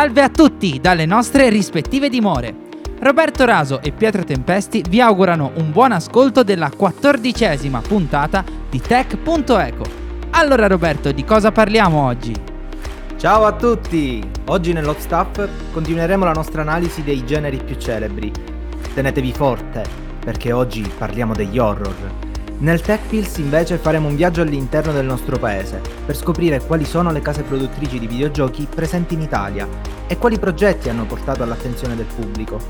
Salve a tutti dalle nostre rispettive dimore. Roberto Raso e Pietro Tempesti vi augurano un buon ascolto della quattordicesima puntata di Tech.eco. Allora Roberto, di cosa parliamo oggi? Ciao a tutti! Oggi nello staff continueremo la nostra analisi dei generi più celebri. Tenetevi forte, perché oggi parliamo degli horror. Nel Tech Pills invece faremo un viaggio all'interno del nostro paese per scoprire quali sono le case produttrici di videogiochi presenti in Italia e quali progetti hanno portato all'attenzione del pubblico.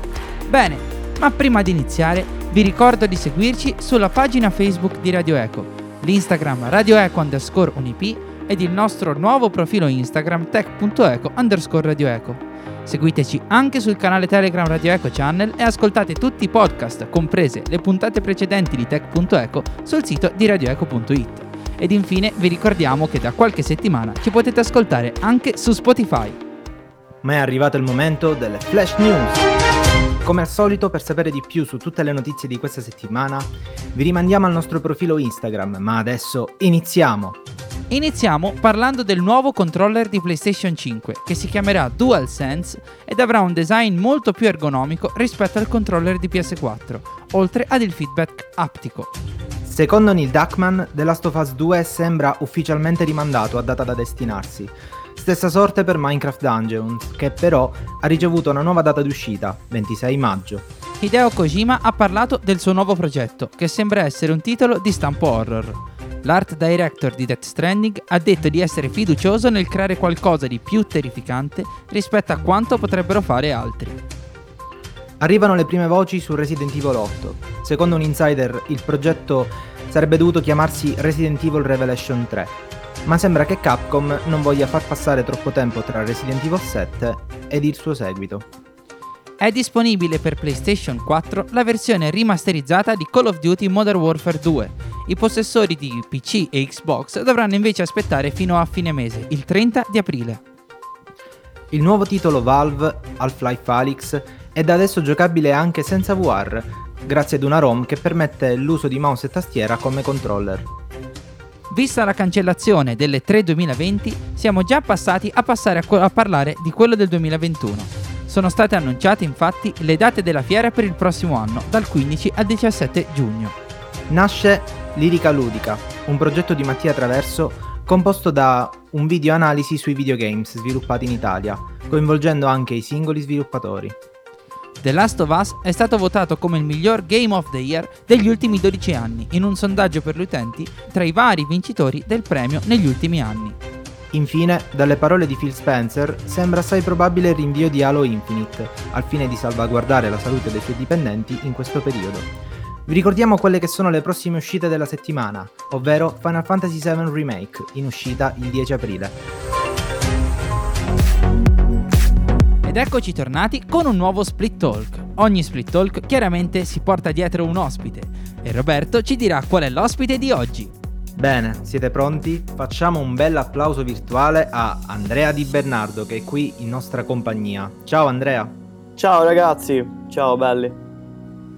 Bene, ma prima di iniziare vi ricordo di seguirci sulla pagina Facebook di Radio Eco, l'Instagram radioeco underscore unip ed il nostro nuovo profilo Instagram tech.eco underscore radioeco. Seguiteci anche sul canale Telegram Radio Eco Channel e ascoltate tutti i podcast, comprese le puntate precedenti di Tech.eco, sul sito di radioeco.it. Ed infine vi ricordiamo che da qualche settimana ci potete ascoltare anche su Spotify. Ma è arrivato il momento delle Flash News. Come al solito, per sapere di più su tutte le notizie di questa settimana, vi rimandiamo al nostro profilo Instagram, ma adesso iniziamo! Iniziamo parlando del nuovo controller di PlayStation 5 che si chiamerà DualSense ed avrà un design molto più ergonomico rispetto al controller di PS4, oltre ad il feedback aptico. Secondo Neil Duckman, The Last of Us 2 sembra ufficialmente rimandato a data da destinarsi. Stessa sorte per Minecraft Dungeons, che però ha ricevuto una nuova data d'uscita, 26 maggio. Hideo Kojima ha parlato del suo nuovo progetto, che sembra essere un titolo di stampo horror. L'art director di Death Stranding ha detto di essere fiducioso nel creare qualcosa di più terrificante rispetto a quanto potrebbero fare altri. Arrivano le prime voci su Resident Evil 8. Secondo un insider, il progetto sarebbe dovuto chiamarsi Resident Evil Revelation 3, ma sembra che Capcom non voglia far passare troppo tempo tra Resident Evil 7 ed il suo seguito. È disponibile per PlayStation 4 la versione rimasterizzata di Call of Duty Modern Warfare 2 i possessori di PC e Xbox dovranno invece aspettare fino a fine mese, il 30 di aprile. Il nuovo titolo Valve, Half-Life Alyx, è da adesso giocabile anche senza VR, grazie ad una ROM che permette l'uso di mouse e tastiera come controller. Vista la cancellazione delle 3 2020, siamo già passati a passare a, a parlare di quello del 2021. Sono state annunciate infatti le date della fiera per il prossimo anno, dal 15 al 17 giugno. Nasce Lirica Ludica, un progetto di Mattia Traverso composto da un video analisi sui videogames sviluppati in Italia, coinvolgendo anche i singoli sviluppatori. The Last of Us è stato votato come il miglior Game of the Year degli ultimi 12 anni in un sondaggio per gli utenti tra i vari vincitori del premio negli ultimi anni. Infine, dalle parole di Phil Spencer, sembra assai probabile il rinvio di Halo Infinite, al fine di salvaguardare la salute dei suoi dipendenti in questo periodo. Vi ricordiamo quelle che sono le prossime uscite della settimana, ovvero Final Fantasy VII Remake, in uscita il 10 aprile. Ed eccoci tornati con un nuovo Split Talk. Ogni Split Talk chiaramente si porta dietro un ospite e Roberto ci dirà qual è l'ospite di oggi. Bene, siete pronti? Facciamo un bel applauso virtuale a Andrea Di Bernardo che è qui in nostra compagnia. Ciao Andrea. Ciao ragazzi, ciao belli.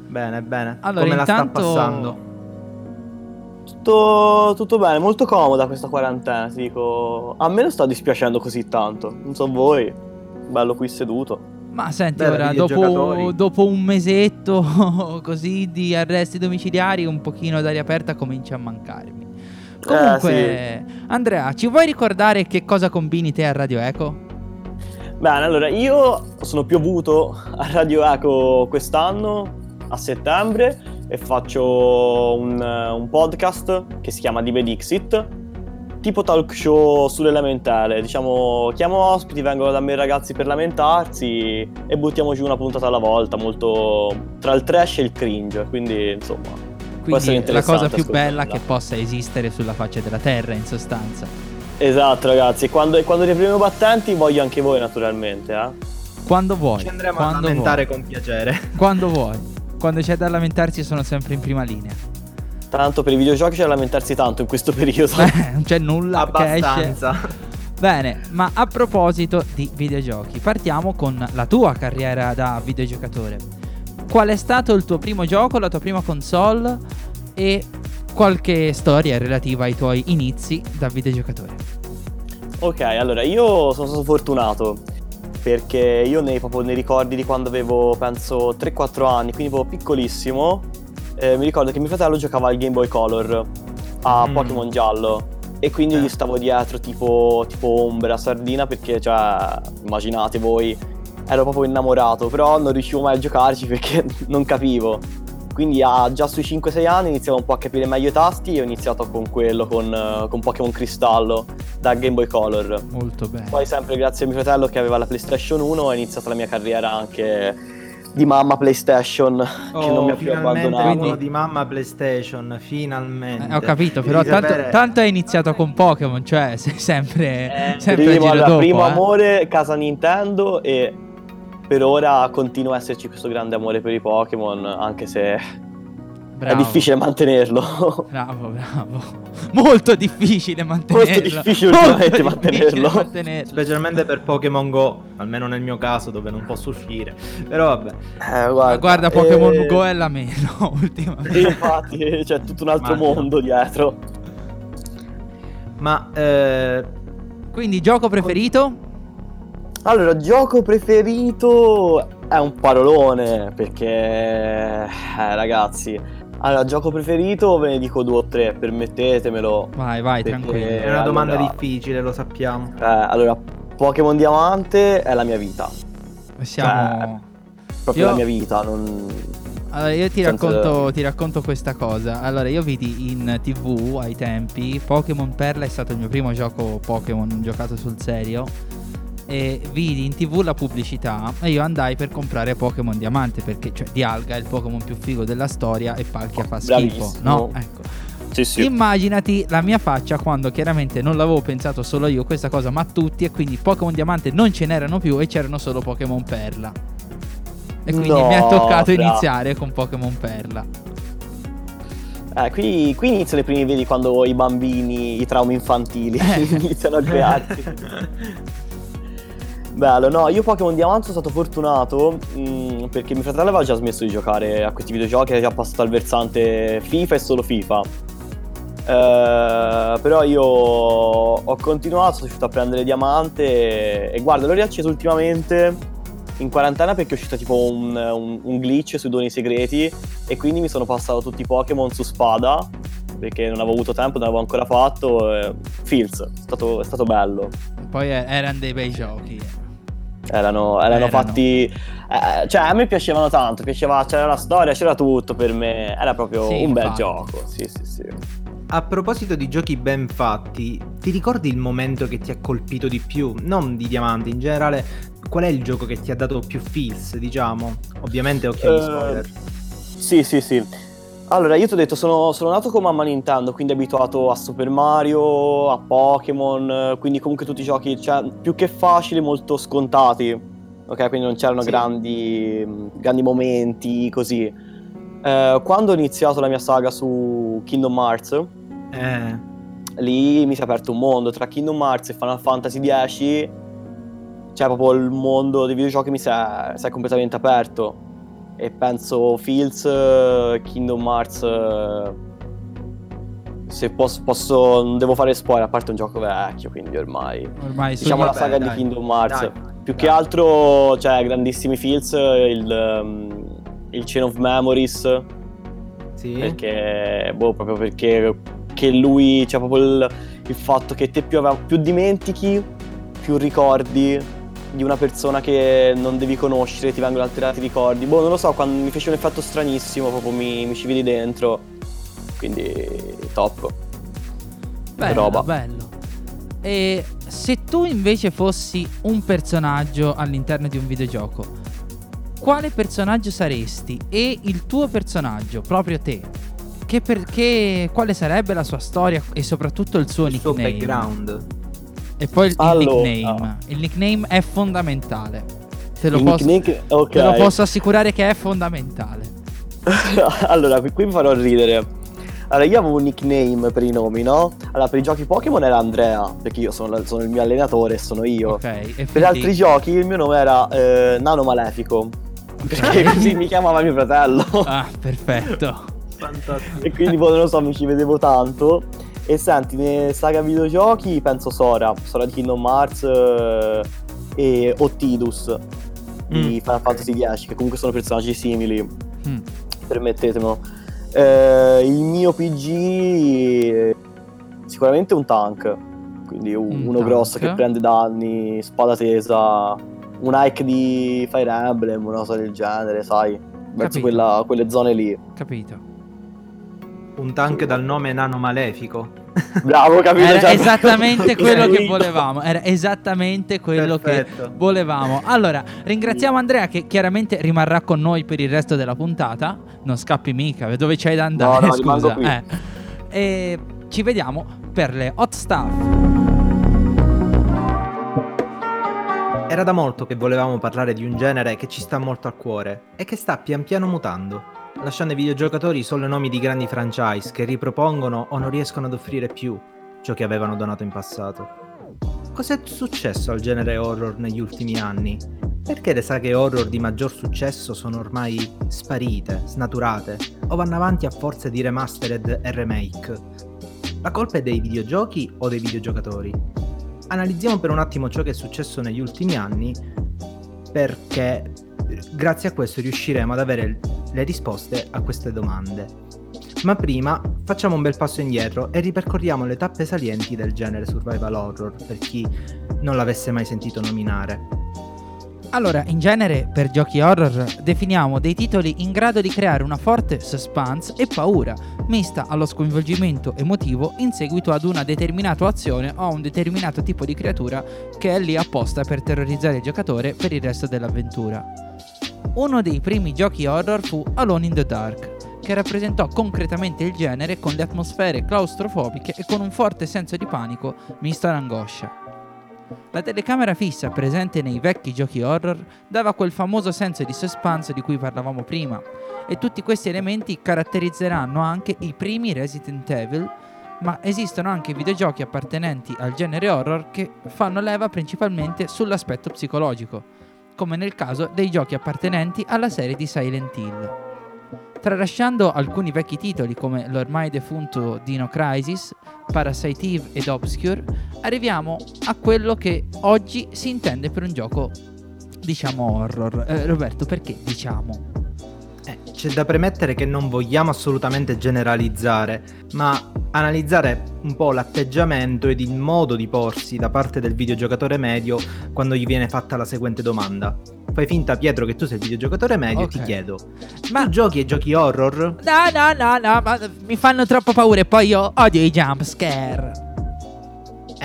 Bene, bene. Allora, Come intanto... la sta passando? Tutto, tutto bene, molto comoda questa quarantena, ti dico. A me non sta dispiacendo così tanto. Non so voi. Bello qui seduto. Ma senti, Beh, ora dopo, dopo, un mesetto così di arresti domiciliari, un pochino d'aria aperta comincia a mancarmi. Comunque, eh, sì. Andrea, ci vuoi ricordare che cosa combini te a Radio Eco? Bene, allora io sono piovuto a Radio Eco quest'anno a settembre e faccio un, un podcast che si chiama Dive Dixit, tipo talk show sull'elementare. Diciamo, chiamo ospiti, vengono da me ragazzi per lamentarsi e buttiamo giù una puntata alla volta, molto tra il trash e il cringe, quindi insomma... Quindi la cosa più bella che possa esistere sulla faccia della terra, in sostanza. Esatto, ragazzi. Quando, quando riapriamo i battenti, voglio anche voi, naturalmente. Eh? Quando vuoi. Ci andremo quando a lamentare vuoi. con piacere. Quando vuoi quando c'è da lamentarsi sono sempre in prima linea. Tanto per i videogiochi c'è da lamentarsi tanto in questo periodo. Beh, non c'è nulla Abbastanza. che esce. Bene, ma a proposito di videogiochi, partiamo con la tua carriera da videogiocatore. Qual è stato il tuo primo gioco, la tua prima console e qualche storia relativa ai tuoi inizi da videogiocatore? Ok, allora io sono stato fortunato perché io nei, proprio nei ricordi di quando avevo, penso, 3-4 anni, quindi proprio piccolissimo, eh, mi ricordo che mio fratello giocava al Game Boy Color a Mm. Pokémon giallo e quindi Eh. gli stavo dietro tipo, tipo ombra, sardina, perché, cioè, immaginate voi, ero proprio innamorato, però non riuscivo mai a giocarci perché non capivo. Quindi a, già sui 5-6 anni iniziavo un po' a capire meglio i tasti e ho iniziato con quello, con, eh, con Pokémon Cristallo da Game Boy Color. Molto bene. Poi sempre grazie a mio fratello che aveva la PlayStation 1 è iniziata la mia carriera anche di mamma PlayStation che non mi ha più Oh, finalmente abbandonato. uno di mamma PlayStation, finalmente. Eh, ho capito, però tanto, sapere- tanto hai iniziato con Pokémon, cioè sei sempre, Eh, sempre primo, allora, dopo, primo eh. amore casa Nintendo e per ora continua a esserci questo grande amore per i Pokémon anche se Bravo. è difficile mantenerlo. Bravo, bravo. Molto difficile mantenerlo. Molto difficile Molto ultimamente difficile mantenerlo. mantenerlo. Specialmente per Pokémon Go, almeno nel mio caso dove non posso uscire. Però vabbè. Eh, Ma guarda, Pokémon eh, Go è la meno ultimamente. Infatti c'è tutto un altro Immagino. mondo dietro. Ma eh, Quindi, gioco preferito? Allora, gioco preferito è un parolone perché, eh, ragazzi, allora, gioco preferito ve ne dico due o tre, permettetemelo. Vai, vai, Perché- tranquillo. è una domanda allora- difficile, lo sappiamo. Eh, allora, Pokémon Diamante è la mia vita, Siamo... proprio Io- la mia vita, non... Allora, io ti Senza- racconto, ti racconto questa cosa. Allora, io vidi in tv ai tempi Pokémon Perla è stato il mio primo gioco Pokémon giocato sul serio. E vidi in tv la pubblicità e io andai per comprare Pokémon Diamante perché, cioè, Dialga è il Pokémon più figo della storia e Palkia fa schifo. Bravissimo. No, ecco. Sì, sì. Immaginati la mia faccia quando chiaramente non l'avevo pensato solo io questa cosa, ma tutti, e quindi Pokémon Diamante non ce n'erano più e c'erano solo Pokémon Perla. E quindi No, mi è toccato fra. iniziare con Pokémon Perla. Eh, qui, qui iniziano i primi vedi quando i bambini, i traumi infantili Eh. iniziano a crearsi. Bello, no, io Pokémon Diamante sono stato fortunato mm, perché mio fratello aveva già smesso di giocare a questi videogiochi, era già passato al versante FIFA e solo FIFA. Eh, però io ho continuato, sono riuscito a prendere Diamante e, e guarda, l'ho riacceso ultimamente in quarantena perché è uscito tipo un, un- un glitch sui doni segreti e quindi mi sono passato tutti i Pokémon su spada perché non avevo avuto tempo, non avevo ancora fatto. eh, Fields, è stato, è stato bello. Poi eh, erano dei bei giochi. Erano, erano Erano. fatti. eh, cioè, a me piacevano tanto. Piaceva, c'era la storia, c'era tutto per me. Era proprio Sì, un bel infatti. gioco. Sì, sì, sì. A proposito di giochi ben fatti, ti ricordi il momento che ti ha colpito di più? Non di Diamante, in generale, qual è il gioco che ti ha dato più feels, diciamo? Ovviamente occhio agli Eh, spoiler. Sì, sì, sì. Allora, io ti ho detto, sono, sono nato con mamma Nintendo, quindi abituato a Super Mario, a Pokémon, quindi comunque tutti i giochi, cioè, più che facili, molto scontati. Ok, quindi non c'erano Sì. grandi, grandi momenti così. Eh, quando ho iniziato la mia saga su Kingdom Hearts, Eh, lì mi si è aperto un mondo tra Kingdom Hearts e Final Fantasy X. Cioè, proprio il mondo dei videogiochi mi si è, si è completamente aperto. E penso Fields, Kingdom Hearts. eh, Se posso, posso. Non devo fare spoiler, a parte un gioco vecchio, quindi ormai. Ormai Diciamo la saga dai, di Kingdom Hearts. dai, Più dai. che altro, cioè, grandissimi Fields, il, um, il Chain of Memories. sì. Perché, boh, proprio perché che lui, cioè proprio il, il fatto che te più, più dimentichi, più ricordi di una persona che non devi conoscere, ti vengono alterati i ricordi. Boh, non lo so, quando mi fece un effetto stranissimo, proprio mi, mi ci vedi dentro. Quindi, top. Bello, roba. bello. E se tu invece fossi un personaggio all'interno di un videogioco, quale personaggio saresti? E il tuo personaggio, proprio te, che perché, quale sarebbe la sua storia e soprattutto il suo il suo nickname? background. E poi il, Allora. nickname. Il nickname è fondamentale. Te lo, posso, nickname- ok. te lo posso assicurare che è fondamentale. allora, qui, qui mi farò ridere. Allora, io avevo un nickname per i nomi, no? Allora, per i giochi Pokémon era Andrea, perché io sono, sono il mio allenatore sono io. Ok. E Per quindi- altri giochi il mio nome era eh, Nano Malefico. Perché così mi chiamava mio fratello. Ah, perfetto. Fantastico. e quindi poi non lo so, mi ci vedevo tanto. E senti, ne saga videogiochi penso Sora, Sora di Kingdom Hearts. eh, e Ottidus di Mm. Final Fantasy X, che comunque sono personaggi simili, Mm. permettetemelo. Eh, il mio PG è sicuramente un tank, quindi un- Un uno tank. grosso che prende danni, spada tesa, un hike di Fire Emblem, una cosa del genere, sai, verso quella- quelle zone lì. Capito. Un tank dal nome nano malefico. Bravo, capito? Era esattamente quello che volevamo. Era esattamente quello che Perfetto. volevamo. Allora, ringraziamo Andrea che chiaramente rimarrà con noi per il resto della puntata. Non scappi mica, dove c'hai da andare? No, no, Scusa. qui. Eh. E ci vediamo per le hot stuff. Era da molto che volevamo parlare di un genere che ci sta molto al cuore e che sta pian piano mutando, lasciando ai videogiocatori solo nomi di grandi franchise che ripropongono o non riescono ad offrire più ciò che avevano donato in passato. Cos'è successo al genere horror negli ultimi anni? Perché le saghe horror di maggior successo sono ormai sparite, snaturate o vanno avanti a forza di remastered e remake? La colpa è dei videogiochi o dei videogiocatori? Analizziamo per un attimo ciò che è successo negli ultimi anni perché grazie a questo riusciremo ad avere le risposte a queste domande. Ma prima facciamo un bel passo indietro e ripercorriamo le tappe salienti del genere survival horror per chi non l'avesse mai sentito nominare. Allora, in genere per giochi horror definiamo dei titoli in grado di creare una forte suspense e paura, mista allo sconvolgimento emotivo in seguito ad una determinata azione o a un determinato tipo di creatura che è lì apposta per terrorizzare il giocatore per il resto dell'avventura. Uno dei primi giochi horror fu Alone in the Dark, che rappresentò concretamente il genere con le atmosfere claustrofobiche e con un forte senso di panico misto all'angoscia. La telecamera fissa presente nei vecchi giochi horror dava quel famoso senso di suspense di cui parlavamo prima, e tutti questi elementi caratterizzeranno anche i primi Resident Evil, ma esistono anche videogiochi appartenenti al genere horror che fanno leva principalmente sull'aspetto psicologico, come nel caso dei giochi appartenenti alla serie di Silent Hill. Tralasciando alcuni vecchi titoli come l'ormai defunto Dino Crisis, Parasite Eve ed Obscure, arriviamo a quello che oggi si intende per un gioco, diciamo, horror. Eh, Roberto, perché diciamo? Eh, c'è da premettere che non vogliamo assolutamente generalizzare, ma analizzare un po' l'atteggiamento ed il modo di porsi da parte del videogiocatore medio quando gli viene fatta la seguente domanda. Fai finta, Pietro, che tu sei il videogiocatore medio e Ok. ti chiedo: Ma tu giochi ai giochi horror? no, no, no, no, ma mi fanno troppo paura e poi io odio i jump scare.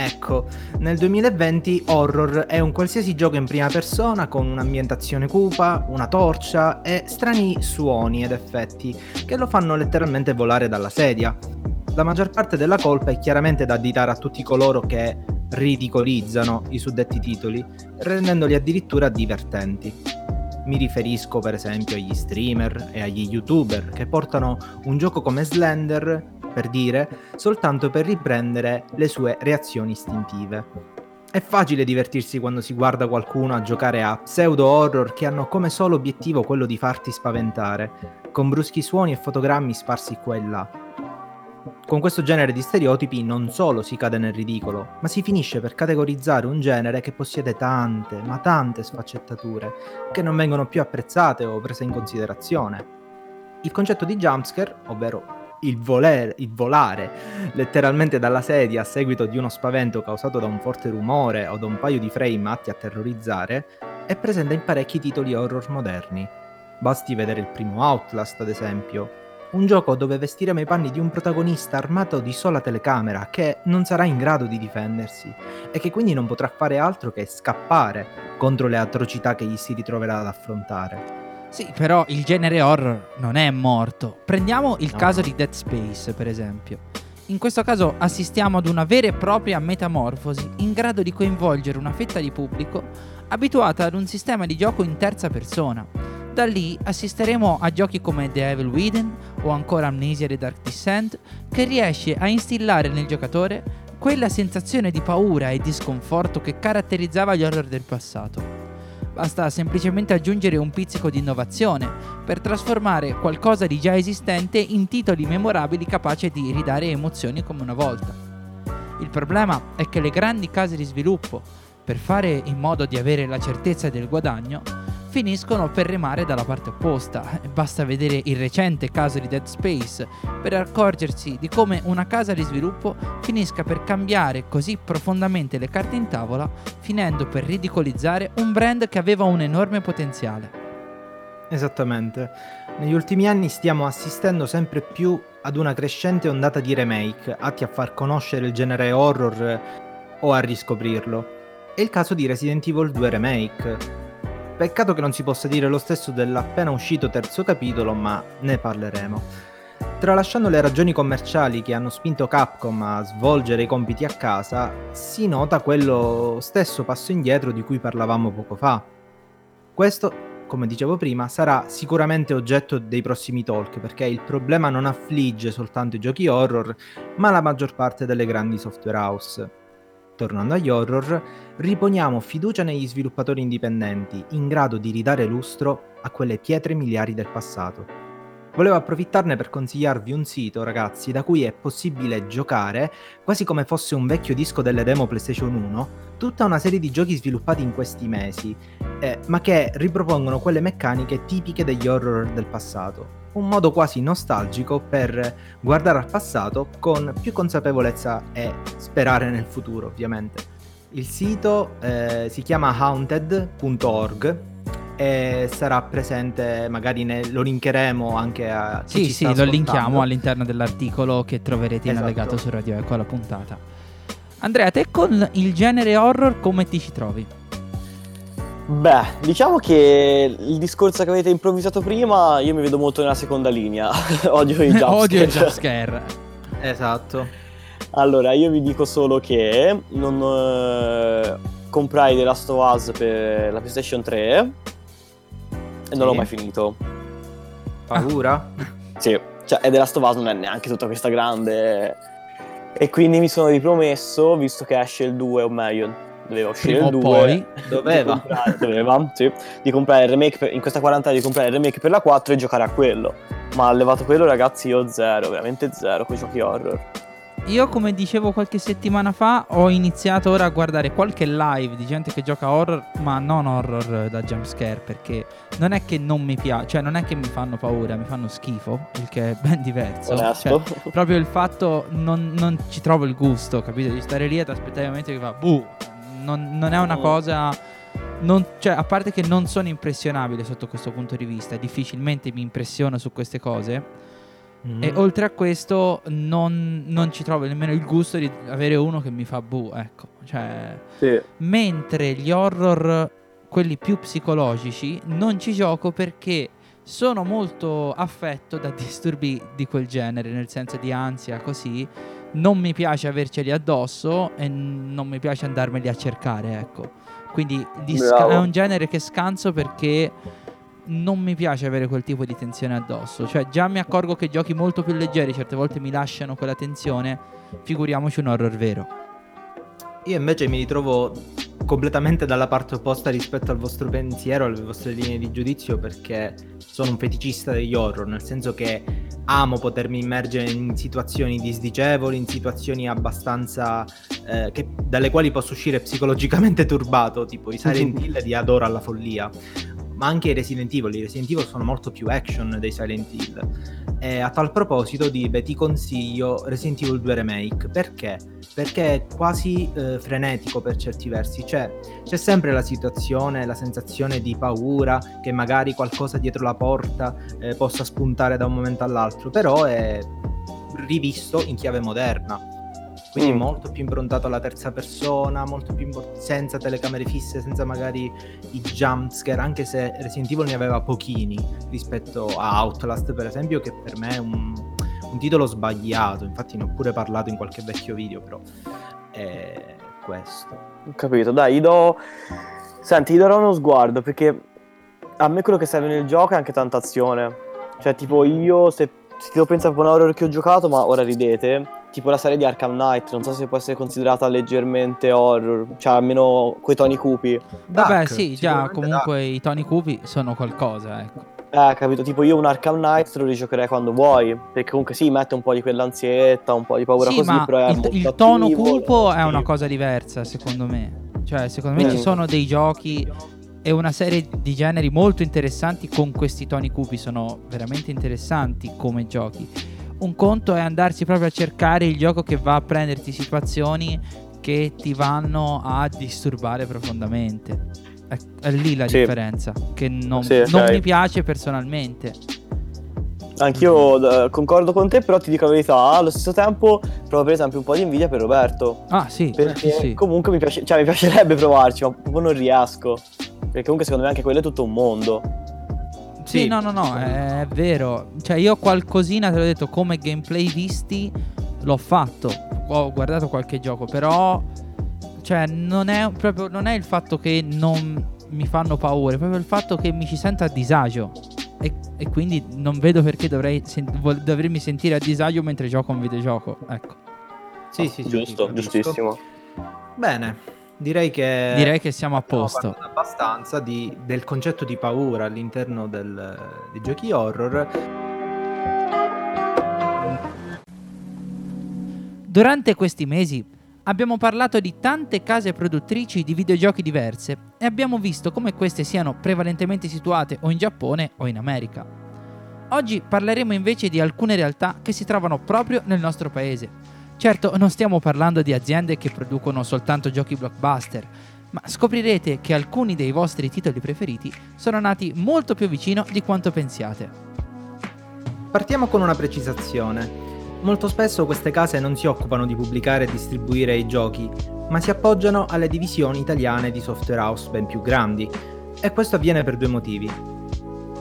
Ecco, nel 2020 horror è un qualsiasi gioco in prima persona con un'ambientazione cupa, una torcia e strani suoni ed effetti che lo fanno letteralmente volare dalla sedia. La maggior parte della colpa è chiaramente da additare a tutti coloro che ridicolizzano i suddetti titoli, rendendoli addirittura divertenti. Mi riferisco per esempio agli streamer e agli youtuber che portano un gioco come Slender, per dire, soltanto per riprendere le sue reazioni istintive. È facile divertirsi quando si guarda qualcuno a giocare a pseudo horror che hanno come solo obiettivo quello di farti spaventare, con bruschi suoni e fotogrammi sparsi qua e là. Con questo genere di stereotipi non solo si cade nel ridicolo, ma si finisce per categorizzare un genere che possiede tante, ma tante sfaccettature, che non vengono più apprezzate o prese in considerazione. Il concetto di jumpscare, ovvero il, voler- il volare letteralmente dalla sedia a seguito di uno spavento causato da un forte rumore o da un paio di frame atti a terrorizzare, è presente in parecchi titoli horror moderni. Basti vedere il primo Outlast, ad esempio, un gioco dove vestiremo i panni di un protagonista armato di sola telecamera che non sarà in grado di difendersi e che quindi non potrà fare altro che scappare contro le atrocità che gli si ritroverà ad affrontare. Sì, però il genere horror non è morto. Prendiamo il No. caso di Dead Space, per esempio. In questo caso assistiamo ad una vera e propria metamorfosi in grado di coinvolgere una fetta di pubblico abituata ad un sistema di gioco in terza persona. Da lì assisteremo a giochi come The Evil Within o ancora Amnesia The Dark Descent che riesce a instillare nel giocatore quella sensazione di paura e di sconforto che caratterizzava gli horror del passato. Basta semplicemente aggiungere un pizzico di innovazione per trasformare qualcosa di già esistente in titoli memorabili capaci di ridare emozioni come una volta. Il problema è che le grandi case di sviluppo, per fare in modo di avere la certezza del guadagno, finiscono per remare dalla parte opposta. Basta vedere il recente caso di Dead Space per accorgersi di come una casa di sviluppo finisca per cambiare così profondamente le carte in tavola, finendo per ridicolizzare un brand che aveva un enorme potenziale. Esattamente. Negli ultimi anni stiamo assistendo sempre più ad una crescente ondata di remake atti a far conoscere il genere horror o a riscoprirlo. È il caso di Resident Evil 2 Remake. Peccato che non si possa dire lo stesso dell'appena uscito terzo capitolo, ma ne parleremo. Tralasciando le ragioni commerciali che hanno spinto Capcom a svolgere i compiti a casa, si nota quello stesso passo indietro di cui parlavamo poco fa. Questo come dicevo prima, sarà sicuramente oggetto dei prossimi talk, perché il problema non affligge soltanto i giochi horror, ma la maggior parte delle grandi software house. Tornando agli horror, riponiamo fiducia negli sviluppatori indipendenti, in grado di ridare lustro a quelle pietre miliari del passato. Volevo approfittarne per consigliarvi un sito, ragazzi, da cui è possibile giocare, quasi come fosse un vecchio disco delle demo PlayStation 1, tutta una serie di giochi sviluppati in questi mesi, eh, ma che ripropongono quelle meccaniche tipiche degli horror del passato. Un modo quasi nostalgico per guardare al passato con più consapevolezza e sperare nel futuro, ovviamente. Il sito eh, si chiama haunted.org e sarà presente, magari ne, lo linkeremo anche a Sì, sì, lo linkiamo all'interno dell'articolo che troverete in esatto. allegato su Radio Eco alla puntata. Andrea, te con il genere horror come ti ci trovi? Beh, diciamo che il discorso che avete improvvisato prima, io mi vedo molto nella seconda linea. Odio i jumpscare. Odio i jumpscare. esatto. Allora, io vi dico solo che non eh, comprai The Last of Us per la PlayStation 3 e non l'ho mai finito. Paura? sì, cioè, e The Last of Us non è neanche tutta questa grande. E quindi mi sono ripromesso, visto che esce il 2, o meglio, doveva uscire Prima il 2. Poi doveva. Di comprare, doveva, sì, di comprare il remake per, in questa quarantena di comprare il remake per la 4 e giocare a quello. Ma ha levato quello, ragazzi, io zero, veramente zero con i giochi horror. Io, come dicevo qualche settimana fa, ho iniziato ora a guardare qualche live di gente che gioca horror, ma non horror da jumpscare, perché non è che non mi piace, cioè non è che mi fanno paura, mi fanno schifo, il che è ben diverso. Cioè, proprio il fatto non, non, ci trovo il gusto, capito? Di stare lì ad aspettare il momento che fa, buh, non, non è una cosa... Non, cioè, a parte che non sono impressionabile sotto questo punto di vista, difficilmente mi impressiono su queste cose Mm. E oltre a questo non, non, ci trovo nemmeno il gusto di avere uno che mi fa bu, ecco. Cioè, sì. Mentre gli horror, quelli più psicologici, non ci gioco perché sono molto affetto da disturbi di quel genere, nel senso di ansia, così. Non mi piace averceli addosso e non mi piace andarmeli a cercare, ecco. Quindi sca- è un genere che scanso perché non mi piace avere quel tipo di tensione addosso. Cioè, già mi accorgo che giochi molto più leggeri certe volte mi lasciano quella tensione. Figuriamoci un horror vero. Io invece mi ritrovo completamente dalla parte opposta rispetto al vostro pensiero, alle vostre linee di giudizio, perché sono un feticista degli horror, nel senso che amo potermi immergere in situazioni disdicevoli, in situazioni abbastanza eh, che, dalle quali posso uscire psicologicamente turbato, tipo i Silent Hill di Adoro alla follia ma anche i Resident Evil. I Resident Evil sono molto più action dei Silent Hill. E a tal proposito, Dibe, ti consiglio Resident Evil 2 Remake. Perché? Perché è quasi eh, frenetico per certi versi. Cioè, c'è sempre la situazione, la sensazione di paura che magari qualcosa dietro la porta eh, possa spuntare da un momento all'altro, però è rivisto in chiave moderna quindi mm. molto più improntato alla terza persona, molto più import- senza telecamere fisse, senza magari i jumpscare, anche se Resident Evil ne aveva pochini rispetto a Outlast per esempio, che per me è un, un titolo sbagliato, infatti ne ho pure parlato in qualche vecchio video, però è questo. Ho capito, dai, gli do... Senti, gli darò uno sguardo, perché a me quello che serve nel gioco è anche tanta azione. Cioè, tipo, io se, se devo pensare a un horror che ho giocato, ma ora ridete, tipo la serie di Arkham Knight, non so se può essere considerata leggermente horror, cioè almeno quei toni cupi. Vabbè, Dark, sì, già comunque Dark. i toni cupi sono qualcosa, ecco. Eh, capito, tipo io un Arkham Knight lo rigiocherei quando vuoi, perché comunque sì, mette un po' di quell'ansietta, un po' di paura sì, così, ma però è il, il tono cupo è una cosa diversa, secondo me. Cioè, secondo me Mm. ci sono dei giochi e una serie di generi molto interessanti con questi toni cupi. Sono veramente interessanti come giochi. Un conto è andarsi proprio a cercare il gioco che va a prenderti situazioni che ti vanno a disturbare profondamente. È, è lì la Sì. differenza, che non, Sì, non mi piace personalmente. Anch'io d- concordo con te, però ti dico la verità, allo stesso tempo provo per esempio un po' di invidia per Roberto. Ah, sì, Perché sì, sì. comunque mi, piace- cioè, mi piacerebbe provarci, ma proprio non riesco. Perché comunque secondo me anche quello è tutto un mondo. Sì, Sì. no, no, no, è, è vero. Cioè, io qualcosina, te l'ho detto, come gameplay visti, l'ho fatto. Ho guardato qualche gioco, però... Cioè, non è proprio... Non è il fatto che non mi fanno paura, è proprio il fatto che mi ci sento a disagio. E, e quindi non vedo perché dovrei sen- vol- dovermi sentire a disagio mentre gioco un videogioco. Ecco. Sì, sì, sì, Giusto, capisco. giustissimo. Bene, direi che... Direi che siamo a posto. abbastanza di- del concetto di paura all'interno del- dei giochi horror. Durante questi mesi abbiamo parlato di tante case produttrici di videogiochi diverse e abbiamo visto come queste siano prevalentemente situate o in Giappone o in America. Oggi parleremo invece di alcune realtà che si trovano proprio nel nostro paese. Certo, non stiamo parlando di aziende che producono soltanto giochi blockbuster, ma scoprirete che alcuni dei vostri titoli preferiti sono nati molto più vicino di quanto pensiate. Partiamo con una precisazione. Molto spesso queste case non si occupano di pubblicare e distribuire i giochi, ma si appoggiano alle divisioni italiane di software house ben più grandi. E questo avviene per due motivi.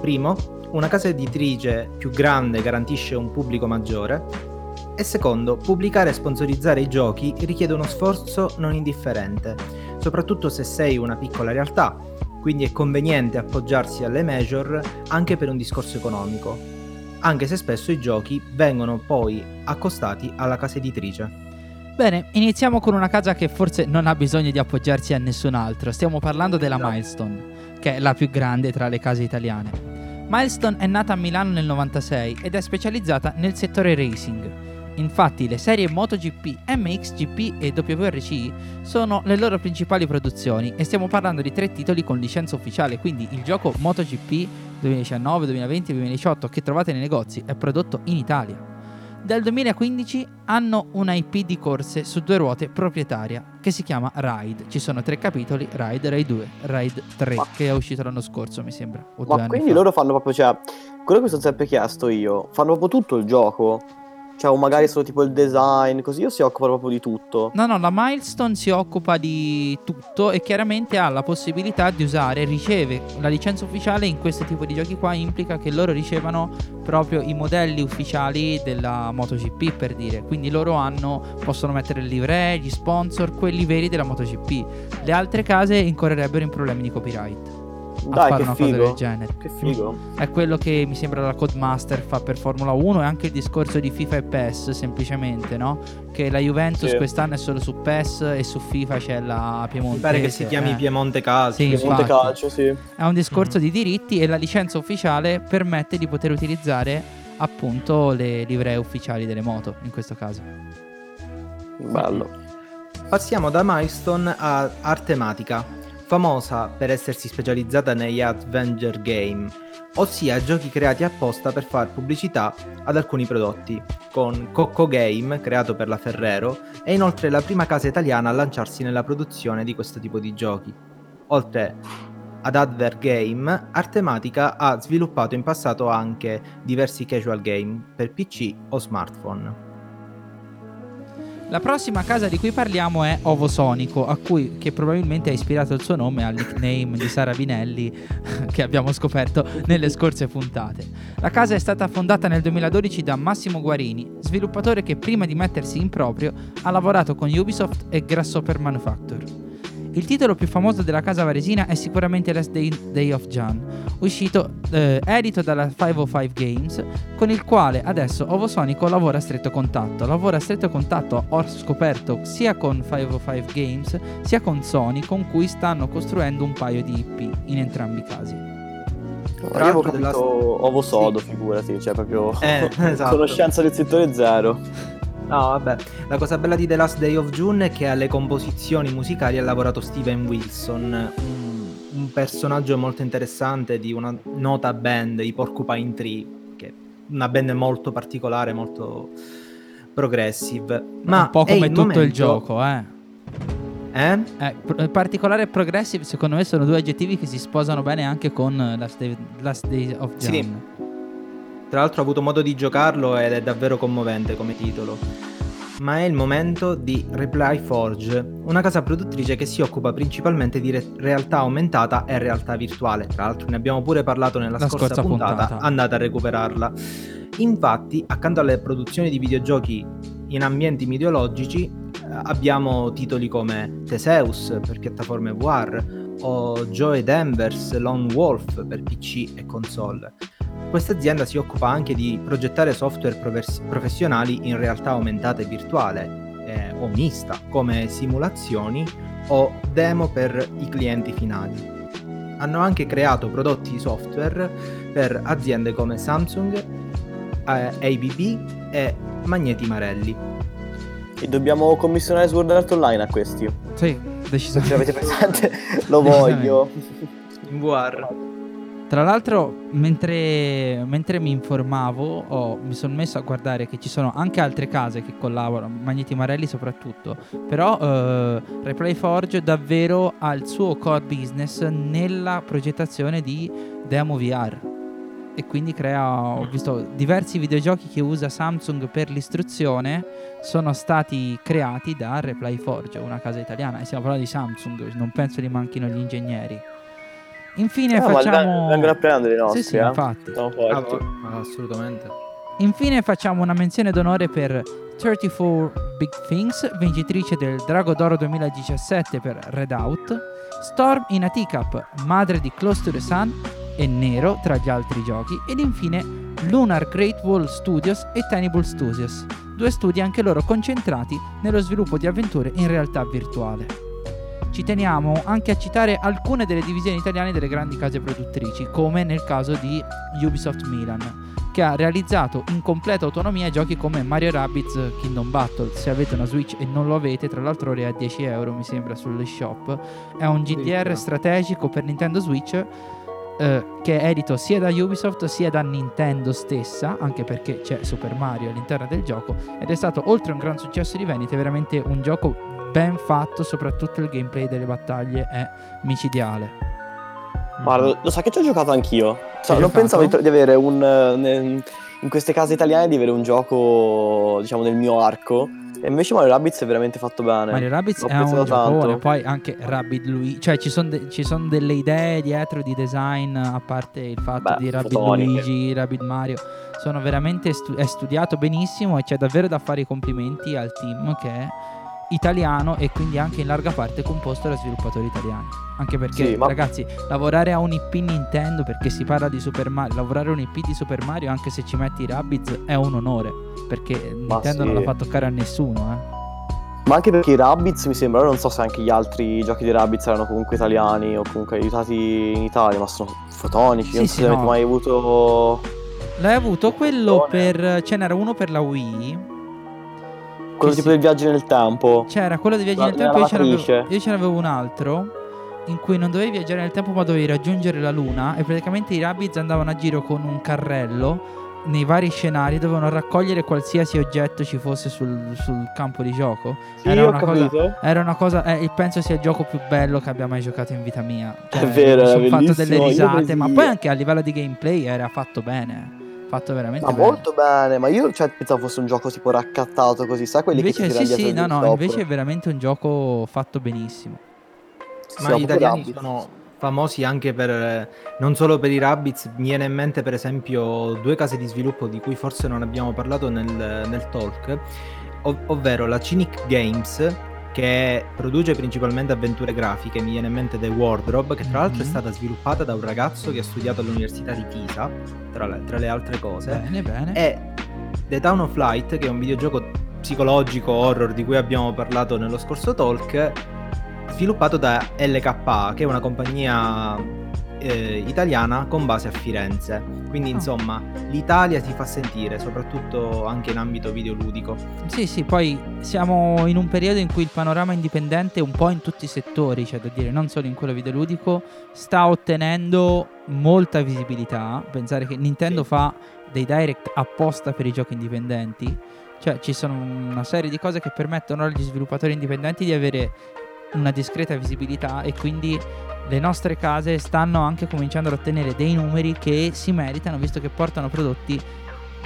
Primo, una casa editrice più grande garantisce un pubblico maggiore. E secondo, pubblicare e sponsorizzare i giochi richiede uno sforzo non indifferente, soprattutto se sei una piccola realtà, quindi è conveniente appoggiarsi alle major anche per un discorso economico, anche se spesso i giochi vengono poi accostati alla casa editrice. Bene, iniziamo con una casa che forse non ha bisogno di appoggiarsi a nessun altro. Stiamo parlando della Esatto. Milestone, che è la più grande tra le case italiane. Milestone è nata a Milano nel 96 ed è specializzata nel settore racing. Infatti le serie MotoGP, MXGP e WRC sono le loro principali produzioni e stiamo parlando di tre titoli con licenza ufficiale, quindi il gioco MotoGP 2019, 2020 e 2018 che trovate nei negozi è prodotto in Italia. Dal 2015 hanno una IP di corse su due ruote proprietaria che si chiama Ride. Ci sono tre capitoli, Ride, Ride 2, Ride 3, Ma- che è uscito l'anno scorso mi sembra. Ma quindi fa. loro fanno proprio, cioè, quello che mi sono sempre chiesto io, fanno proprio tutto il gioco? Cioè, o magari solo tipo il design, così o si occupano proprio di tutto? No, no, la Milestone si occupa di tutto e chiaramente ha la possibilità di usare, riceve la licenza ufficiale in questo tipo di giochi qua, implica che loro ricevano proprio i modelli ufficiali della MotoGP per dire, quindi loro hanno, possono mettere il livret, gli sponsor, quelli veri della MotoGP. Le altre case incorrerebbero in problemi di copyright Dai, fare che una cosa del figo. genere. Che figo. È quello che mi sembra la Codemaster fa per Formula 1 e anche il discorso di FIFA e PES semplicemente, no? Che la Juventus Sì. quest'anno è solo su PES e su FIFA c'è la Piemonte. Mi pare che si chiami Piemonte Calcio. Sì, Che Monte infatti. Calcio, sì. È un discorso Mhm. di diritti e la licenza ufficiale permette di poter utilizzare appunto le livree ufficiali delle moto in questo caso. Bello. Passiamo da Milestone a Artematica, famosa per essersi specializzata negli adventure game, ossia giochi creati apposta per far pubblicità ad alcuni prodotti, con Cocco Game, creato per la Ferrero, è inoltre la prima casa italiana a lanciarsi nella produzione di questo tipo di giochi. Oltre ad Adver Game, Artematica ha sviluppato in passato anche diversi casual game per PC o smartphone. La prossima casa di cui parliamo è Ovosonico, a cui che probabilmente ha ispirato il suo nome al nickname di Sara Vinelli che abbiamo scoperto nelle scorse puntate. La casa è stata fondata nel 2012 da Massimo Guarini, sviluppatore che prima di mettersi in proprio ha lavorato con Ubisoft e Grasshopper Manufacture. Il titolo più famoso della casa varesina è sicuramente Last Day, Day of Jan, uscito eh, edito dalla 505 Games, con il quale adesso Ovosonico lavora a stretto contatto. Lavora a stretto contatto, ho scoperto, sia con 505 Games sia con Sony, con cui stanno costruendo un paio di IP in entrambi i casi. Io Tra avevo capito della- ovo sodo, Sì. figurati, cioè proprio Eh, esatto. conoscenza del settore zero. No, vabbè, la cosa bella di The Last Day of June è che alle composizioni musicali ha lavorato Steven Wilson, un, un personaggio molto interessante di una nota band, i Porcupine Tree, che è una band molto particolare, molto progressive. Ma un po' come il tutto il momento- gioco, eh. Eh? Eh, particolare e progressive, secondo me, sono due aggettivi che si sposano bene anche con Last Day, Last Day of John. Sì. Tra l'altro ho avuto modo di giocarlo ed è davvero commovente come titolo. Ma è il momento di Reply Forge, una casa produttrice che si occupa principalmente di re- realtà aumentata e realtà virtuale. Tra l'altro ne abbiamo pure parlato nella La scorsa, scorsa puntata, puntata. andate a recuperarla. Infatti, accanto alle produzioni di videogiochi in ambienti mitologici, eh, abbiamo titoli come Theseus per piattaforme VR o Joe Danvers Lone Wolf per PC e console. Questa azienda si occupa anche di progettare software profes- professionali in realtà aumentata e virtuale eh, o mista, come simulazioni o demo per i clienti finali. Hanno anche creato prodotti software per aziende come Samsung, eh, ABB e Magneti Marelli. E dobbiamo commissionare Sword Art Online a questi. Sì, Se decisamente. ce l'avete presente, lo voglio. In VR. Tra l'altro, mentre, mentre mi informavo, ho- mi sono messo a guardare che ci sono anche altre case che collaborano, Magneti Marelli soprattutto, però eh, Replay Forge davvero ha il suo core business nella progettazione di demo VR. E quindi crea, ho visto diversi videogiochi che usa Samsung per l'istruzione sono stati creati da Replay Forge, una casa italiana. E stiamo parlando di Samsung, non penso gli manchino gli ingegneri. Infine Ah, ma facciamo... vengono a prendere i nostri, Sì, sì, eh. infatti. Ah, assolutamente. Infine facciamo una menzione d'onore per 34 Big Things, vincitrice del Drago d'Oro 2017 per Redout, Storm in a Teacup, madre di Close to the Sun e Nero tra gli altri giochi, ed infine Lunar Great Wall Studios e Tenable Studios, due studi anche loro concentrati nello sviluppo di avventure in realtà virtuale. Ci teniamo anche a citare alcune delle divisioni italiane delle grandi case produttrici, come nel caso di Ubisoft Milan, che ha realizzato in completa autonomia giochi come Mario Rabbids Kingdom Battle. Se avete una Switch e non lo avete, tra l'altro ora è a 10 euro, mi sembra, sulle shop. È un GDR strategico per Nintendo Switch. eh, che è edito sia da Ubisoft sia da Nintendo stessa, anche perché c'è Super Mario all'interno del gioco, ed è stato oltre a un gran successo di vendite, veramente un gioco ben fatto, soprattutto il gameplay delle battaglie è micidiale. Guarda, lo sa che ci ho giocato anch'io. Cioè, non giocato? pensavo di, di avere un. eh, in queste case italiane di avere un gioco, diciamo, nel mio arco. E invece Mario Rabbids è veramente fatto bene. Mario Rabbids L'ho è un giocone, poi anche Rabbid Luigi, cioè ci sono delle idee dietro di design, a parte il fatto Beh, di Rabbid fotoniche. Luigi, Rabbid Mario, sono veramente stu- è studiato benissimo e c'è davvero da fare i complimenti al team che è italiano e quindi anche in larga parte composto da sviluppatori italiani. Anche perché Sì, ma- ragazzi, lavorare a un IP Nintendo perché si parla di Super Mario, lavorare a un IP di Super Mario anche se ci metti i Rabbids è un onore, perché Nintendo non sì. l'ha fa toccare a nessuno, eh. Ma anche perché i Rabbids mi sembra, non so se anche gli altri giochi di Rabbids erano comunque italiani o comunque aiutati in Italia, ma sono fotonici. Sì, non sì, so se avete no. mai avuto L'hai avuto quello per. Ce n'era uno per la Wii. Quello tipo sì. del viaggio nel tempo. C'era quello di viaggi nel tempo. Io ce, io ce n'avevo un altro. In cui non dovevi viaggiare nel tempo, ma dovevi raggiungere la luna. E praticamente i Rabbids andavano a giro con un carrello nei vari scenari. Dovevano raccogliere qualsiasi oggetto ci fosse sul, sul campo di gioco. Sì, Era una cosa-. Era una cosa. Eh, penso sia il gioco più bello che abbia mai giocato in vita mia. Cioè, È vero, mi era sono fatto delle risate. Ma poi anche a livello di gameplay era fatto bene. Fatto veramente Ma bene. molto bene, ma io cioè, pensavo fosse un gioco tipo raccattato così, sai quelli Invece che ti sì, sì, no, no, invece è veramente un gioco fatto benissimo. Sì, Ma gli italiani Rabbids. sono famosi anche per non solo per i Rabbids, mi viene in mente per esempio due case di sviluppo di cui forse non abbiamo parlato nel, nel talk, ov- ovvero la Cynic Games che produce principalmente avventure grafiche, mi viene in mente The Wardrobe, che tra l'altro è Mhm. stata sviluppata da un ragazzo che ha studiato all'Università di Pisa, tra le, tra le altre cose, Bene, bene. e The Town of Light, che è un videogioco psicologico horror di cui abbiamo parlato nello scorso talk, sviluppato da LKA, che è una compagnia eh, italiana con base a Firenze. Quindi Ah. insomma l'Italia si fa sentire, soprattutto anche in ambito videoludico. Sì, sì, poi siamo in un periodo in cui il panorama indipendente, un po' in tutti i settori, cioè da dire non solo in quello videoludico, sta ottenendo molta visibilità. Pensare che Nintendo Sì. fa dei direct apposta per i giochi indipendenti, cioè ci sono una serie di cose che permettono agli sviluppatori indipendenti di avere una discreta visibilità e quindi le nostre case stanno anche cominciando ad ottenere dei numeri che si meritano visto che portano prodotti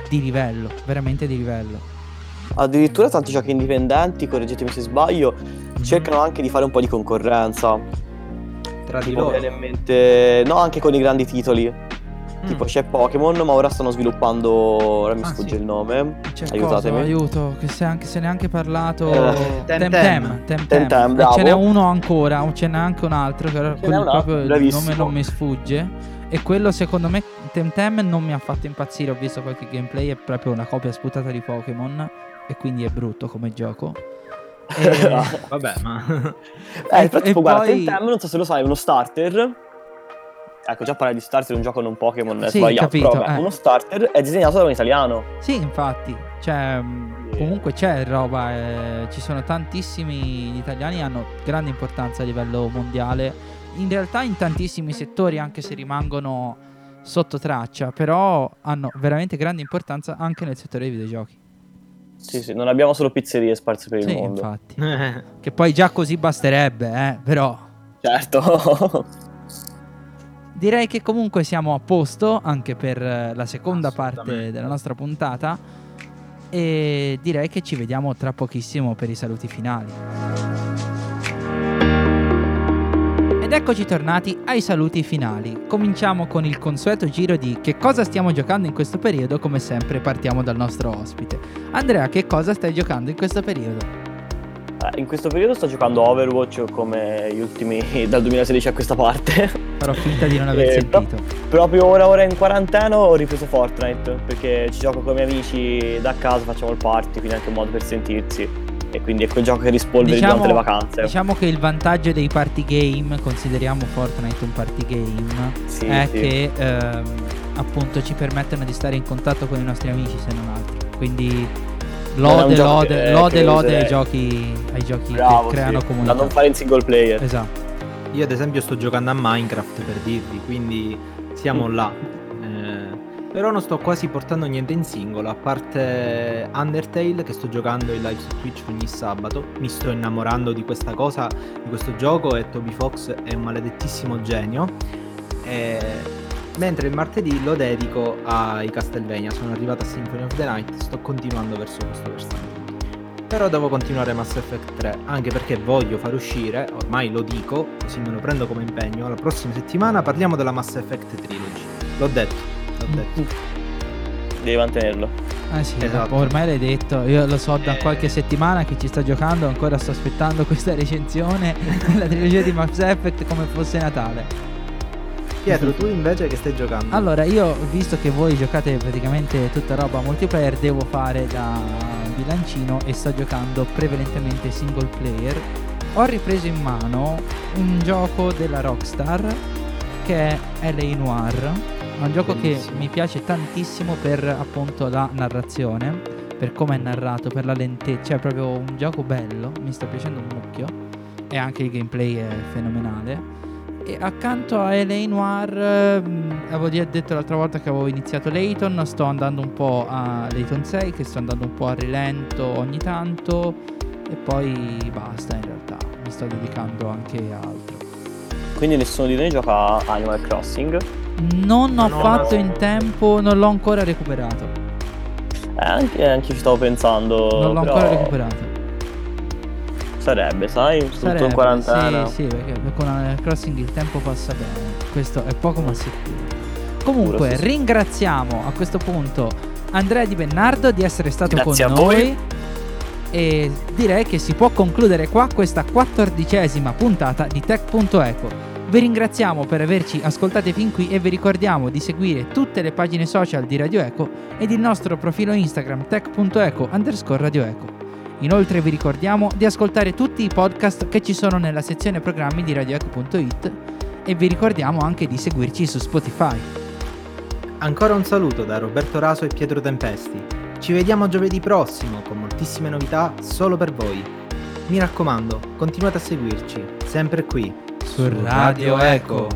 di livello, veramente di livello. Addirittura tanti giochi indipendenti, correggetemi se sbaglio, cercano anche di fare un po' di concorrenza. Tra di loro. viene in mente, no, anche con i grandi titoli. Tipo Mm. c'è Pokémon, ma ora stanno sviluppando. Ora mi Ah, sfugge sì. il nome. C'è Aiutatemi. cosa? aiuto, che se, anche, se ne è anche parlato. Eh, Temtem. Temtem, bravo. Ce n'è uno ancora, o ce n'è anche un altro, che Ce quel- proprio il nome non mi sfugge. E quello secondo me Temtem non mi ha fatto impazzire, ho visto qualche gameplay, è proprio una copia sputata di Pokémon e quindi è brutto come gioco. E- Vabbè, ma Eh, però e tipo, guarda, poi- Temtem, non so se lo sai, è uno starter. Ecco, già parlare di starter, un gioco non Pokémon, è Sì, sbagliato. capito, però vabbè, eh. uno starter è disegnato da un italiano. Sì, infatti, cioè, Sì. comunque c'è roba, eh, ci sono tantissimi gli italiani hanno grande importanza a livello mondiale, in realtà in tantissimi settori anche se rimangono sotto traccia, però hanno veramente grande importanza anche nel settore dei videogiochi. Sì, sì, non abbiamo solo pizzerie sparse per il Sì, mondo. infatti. Che poi già così basterebbe, eh, però Certo. direi che comunque siamo a posto anche per eh, la seconda parte della nostra puntata e direi che ci vediamo tra pochissimo per i saluti finali. Ed eccoci tornati ai saluti finali. Cominciamo con il consueto giro di che cosa stiamo giocando in questo periodo, come sempre partiamo dal nostro ospite. Andrea, che cosa stai giocando in questo periodo? Eh, in questo periodo sto giocando Overwatch come gli ultimi dal 2016 a questa parte. Farò finta di non aver Eh, sentito. Proprio ora ora in quarantena ho ripreso Fortnite perché ci gioco con i miei amici da casa, facciamo il party, quindi è anche un modo per sentirsi. E quindi è quel gioco che rispolveri Diciamo- durante le vacanze. Diciamo che il vantaggio dei party game, consideriamo Fortnite un party game, Sì, è sì. che ehm, appunto ci permettono di stare in contatto con i nostri amici se non altro. Quindi lode, lode, che- lode, che lode ai giochi, ai giochi Bravo, che creano sì. comunità. Da non fare in single player. Esatto. Io ad esempio sto giocando a Minecraft per dirvi, quindi siamo là. Eh, però non sto quasi portando niente in singolo, a parte Undertale che sto giocando in live su Twitch ogni sabato. Mi sto innamorando di questa cosa, di questo gioco e Toby Fox è un maledettissimo genio. E- Mentre il martedì lo dedico ai Castlevania, sono arrivato a Symphony of the Night, sto continuando verso questo versante. Però devo continuare Mass Effect 3, anche perché voglio far uscire, ormai lo dico, così me lo prendo come impegno, la prossima settimana parliamo della Mass Effect Trilogy. L'ho detto, l'ho detto. Devi mantenerlo. Eh sì, Esatto. ormai l'hai detto, io lo so da Eh. qualche settimana che ci sta giocando, ancora sto aspettando questa recensione della trilogia di Mass Effect come fosse Natale. Pietro, tu invece che stai giocando? Allora, io visto che voi giocate praticamente tutta roba multiplayer, devo fare da bilancino e sto giocando prevalentemente single player. Ho ripreso in mano un gioco della Rockstar che è LA Noir. È un gioco Bellissimo. che mi piace tantissimo per appunto la narrazione, per come è narrato, per la lentezza, cioè è proprio un gioco bello, mi sta piacendo un mucchio e anche il gameplay è fenomenale. E accanto a LA Noir, ehm, avevo già detto l'altra volta che avevo iniziato Layton, sto andando un po' a Layton 6, che sto andando un po' a rilento ogni tanto, e poi basta in realtà, mi sto dedicando anche a altro. Quindi nessuno di noi gioca a Animal Crossing. Non ho No, fatto no. in tempo, non l'ho ancora recuperato. Eh, anche, anche ci stavo pensando. non l'ho però ancora recuperato. Sarebbe, sai? Soprattutto Sarebbe, in quarantena. Sì, sì, perché con Animal Crossing il tempo passa bene. Questo è poco ma sicuro. Comunque, sì, ringraziamo a questo punto Andrea Di Bennardo di essere stato Grazie con a voi. noi. E direi che si può concludere qua questa quattordicesima puntata di Tech.eco. Vi ringraziamo per averci ascoltati fin qui e vi ricordiamo di seguire tutte le pagine social di Radio Eco ed il nostro profilo Instagram tech.eco underscore Radio Eco. Inoltre vi ricordiamo di ascoltare tutti i podcast che ci sono nella sezione programmi di radioeco.it e vi ricordiamo anche di seguirci su Spotify. Ancora un saluto da Roberto Raso e Pietro Tempesti. Ci vediamo giovedì prossimo con moltissime novità solo per voi. Mi raccomando, continuate a seguirci, sempre qui Su Radio Eco.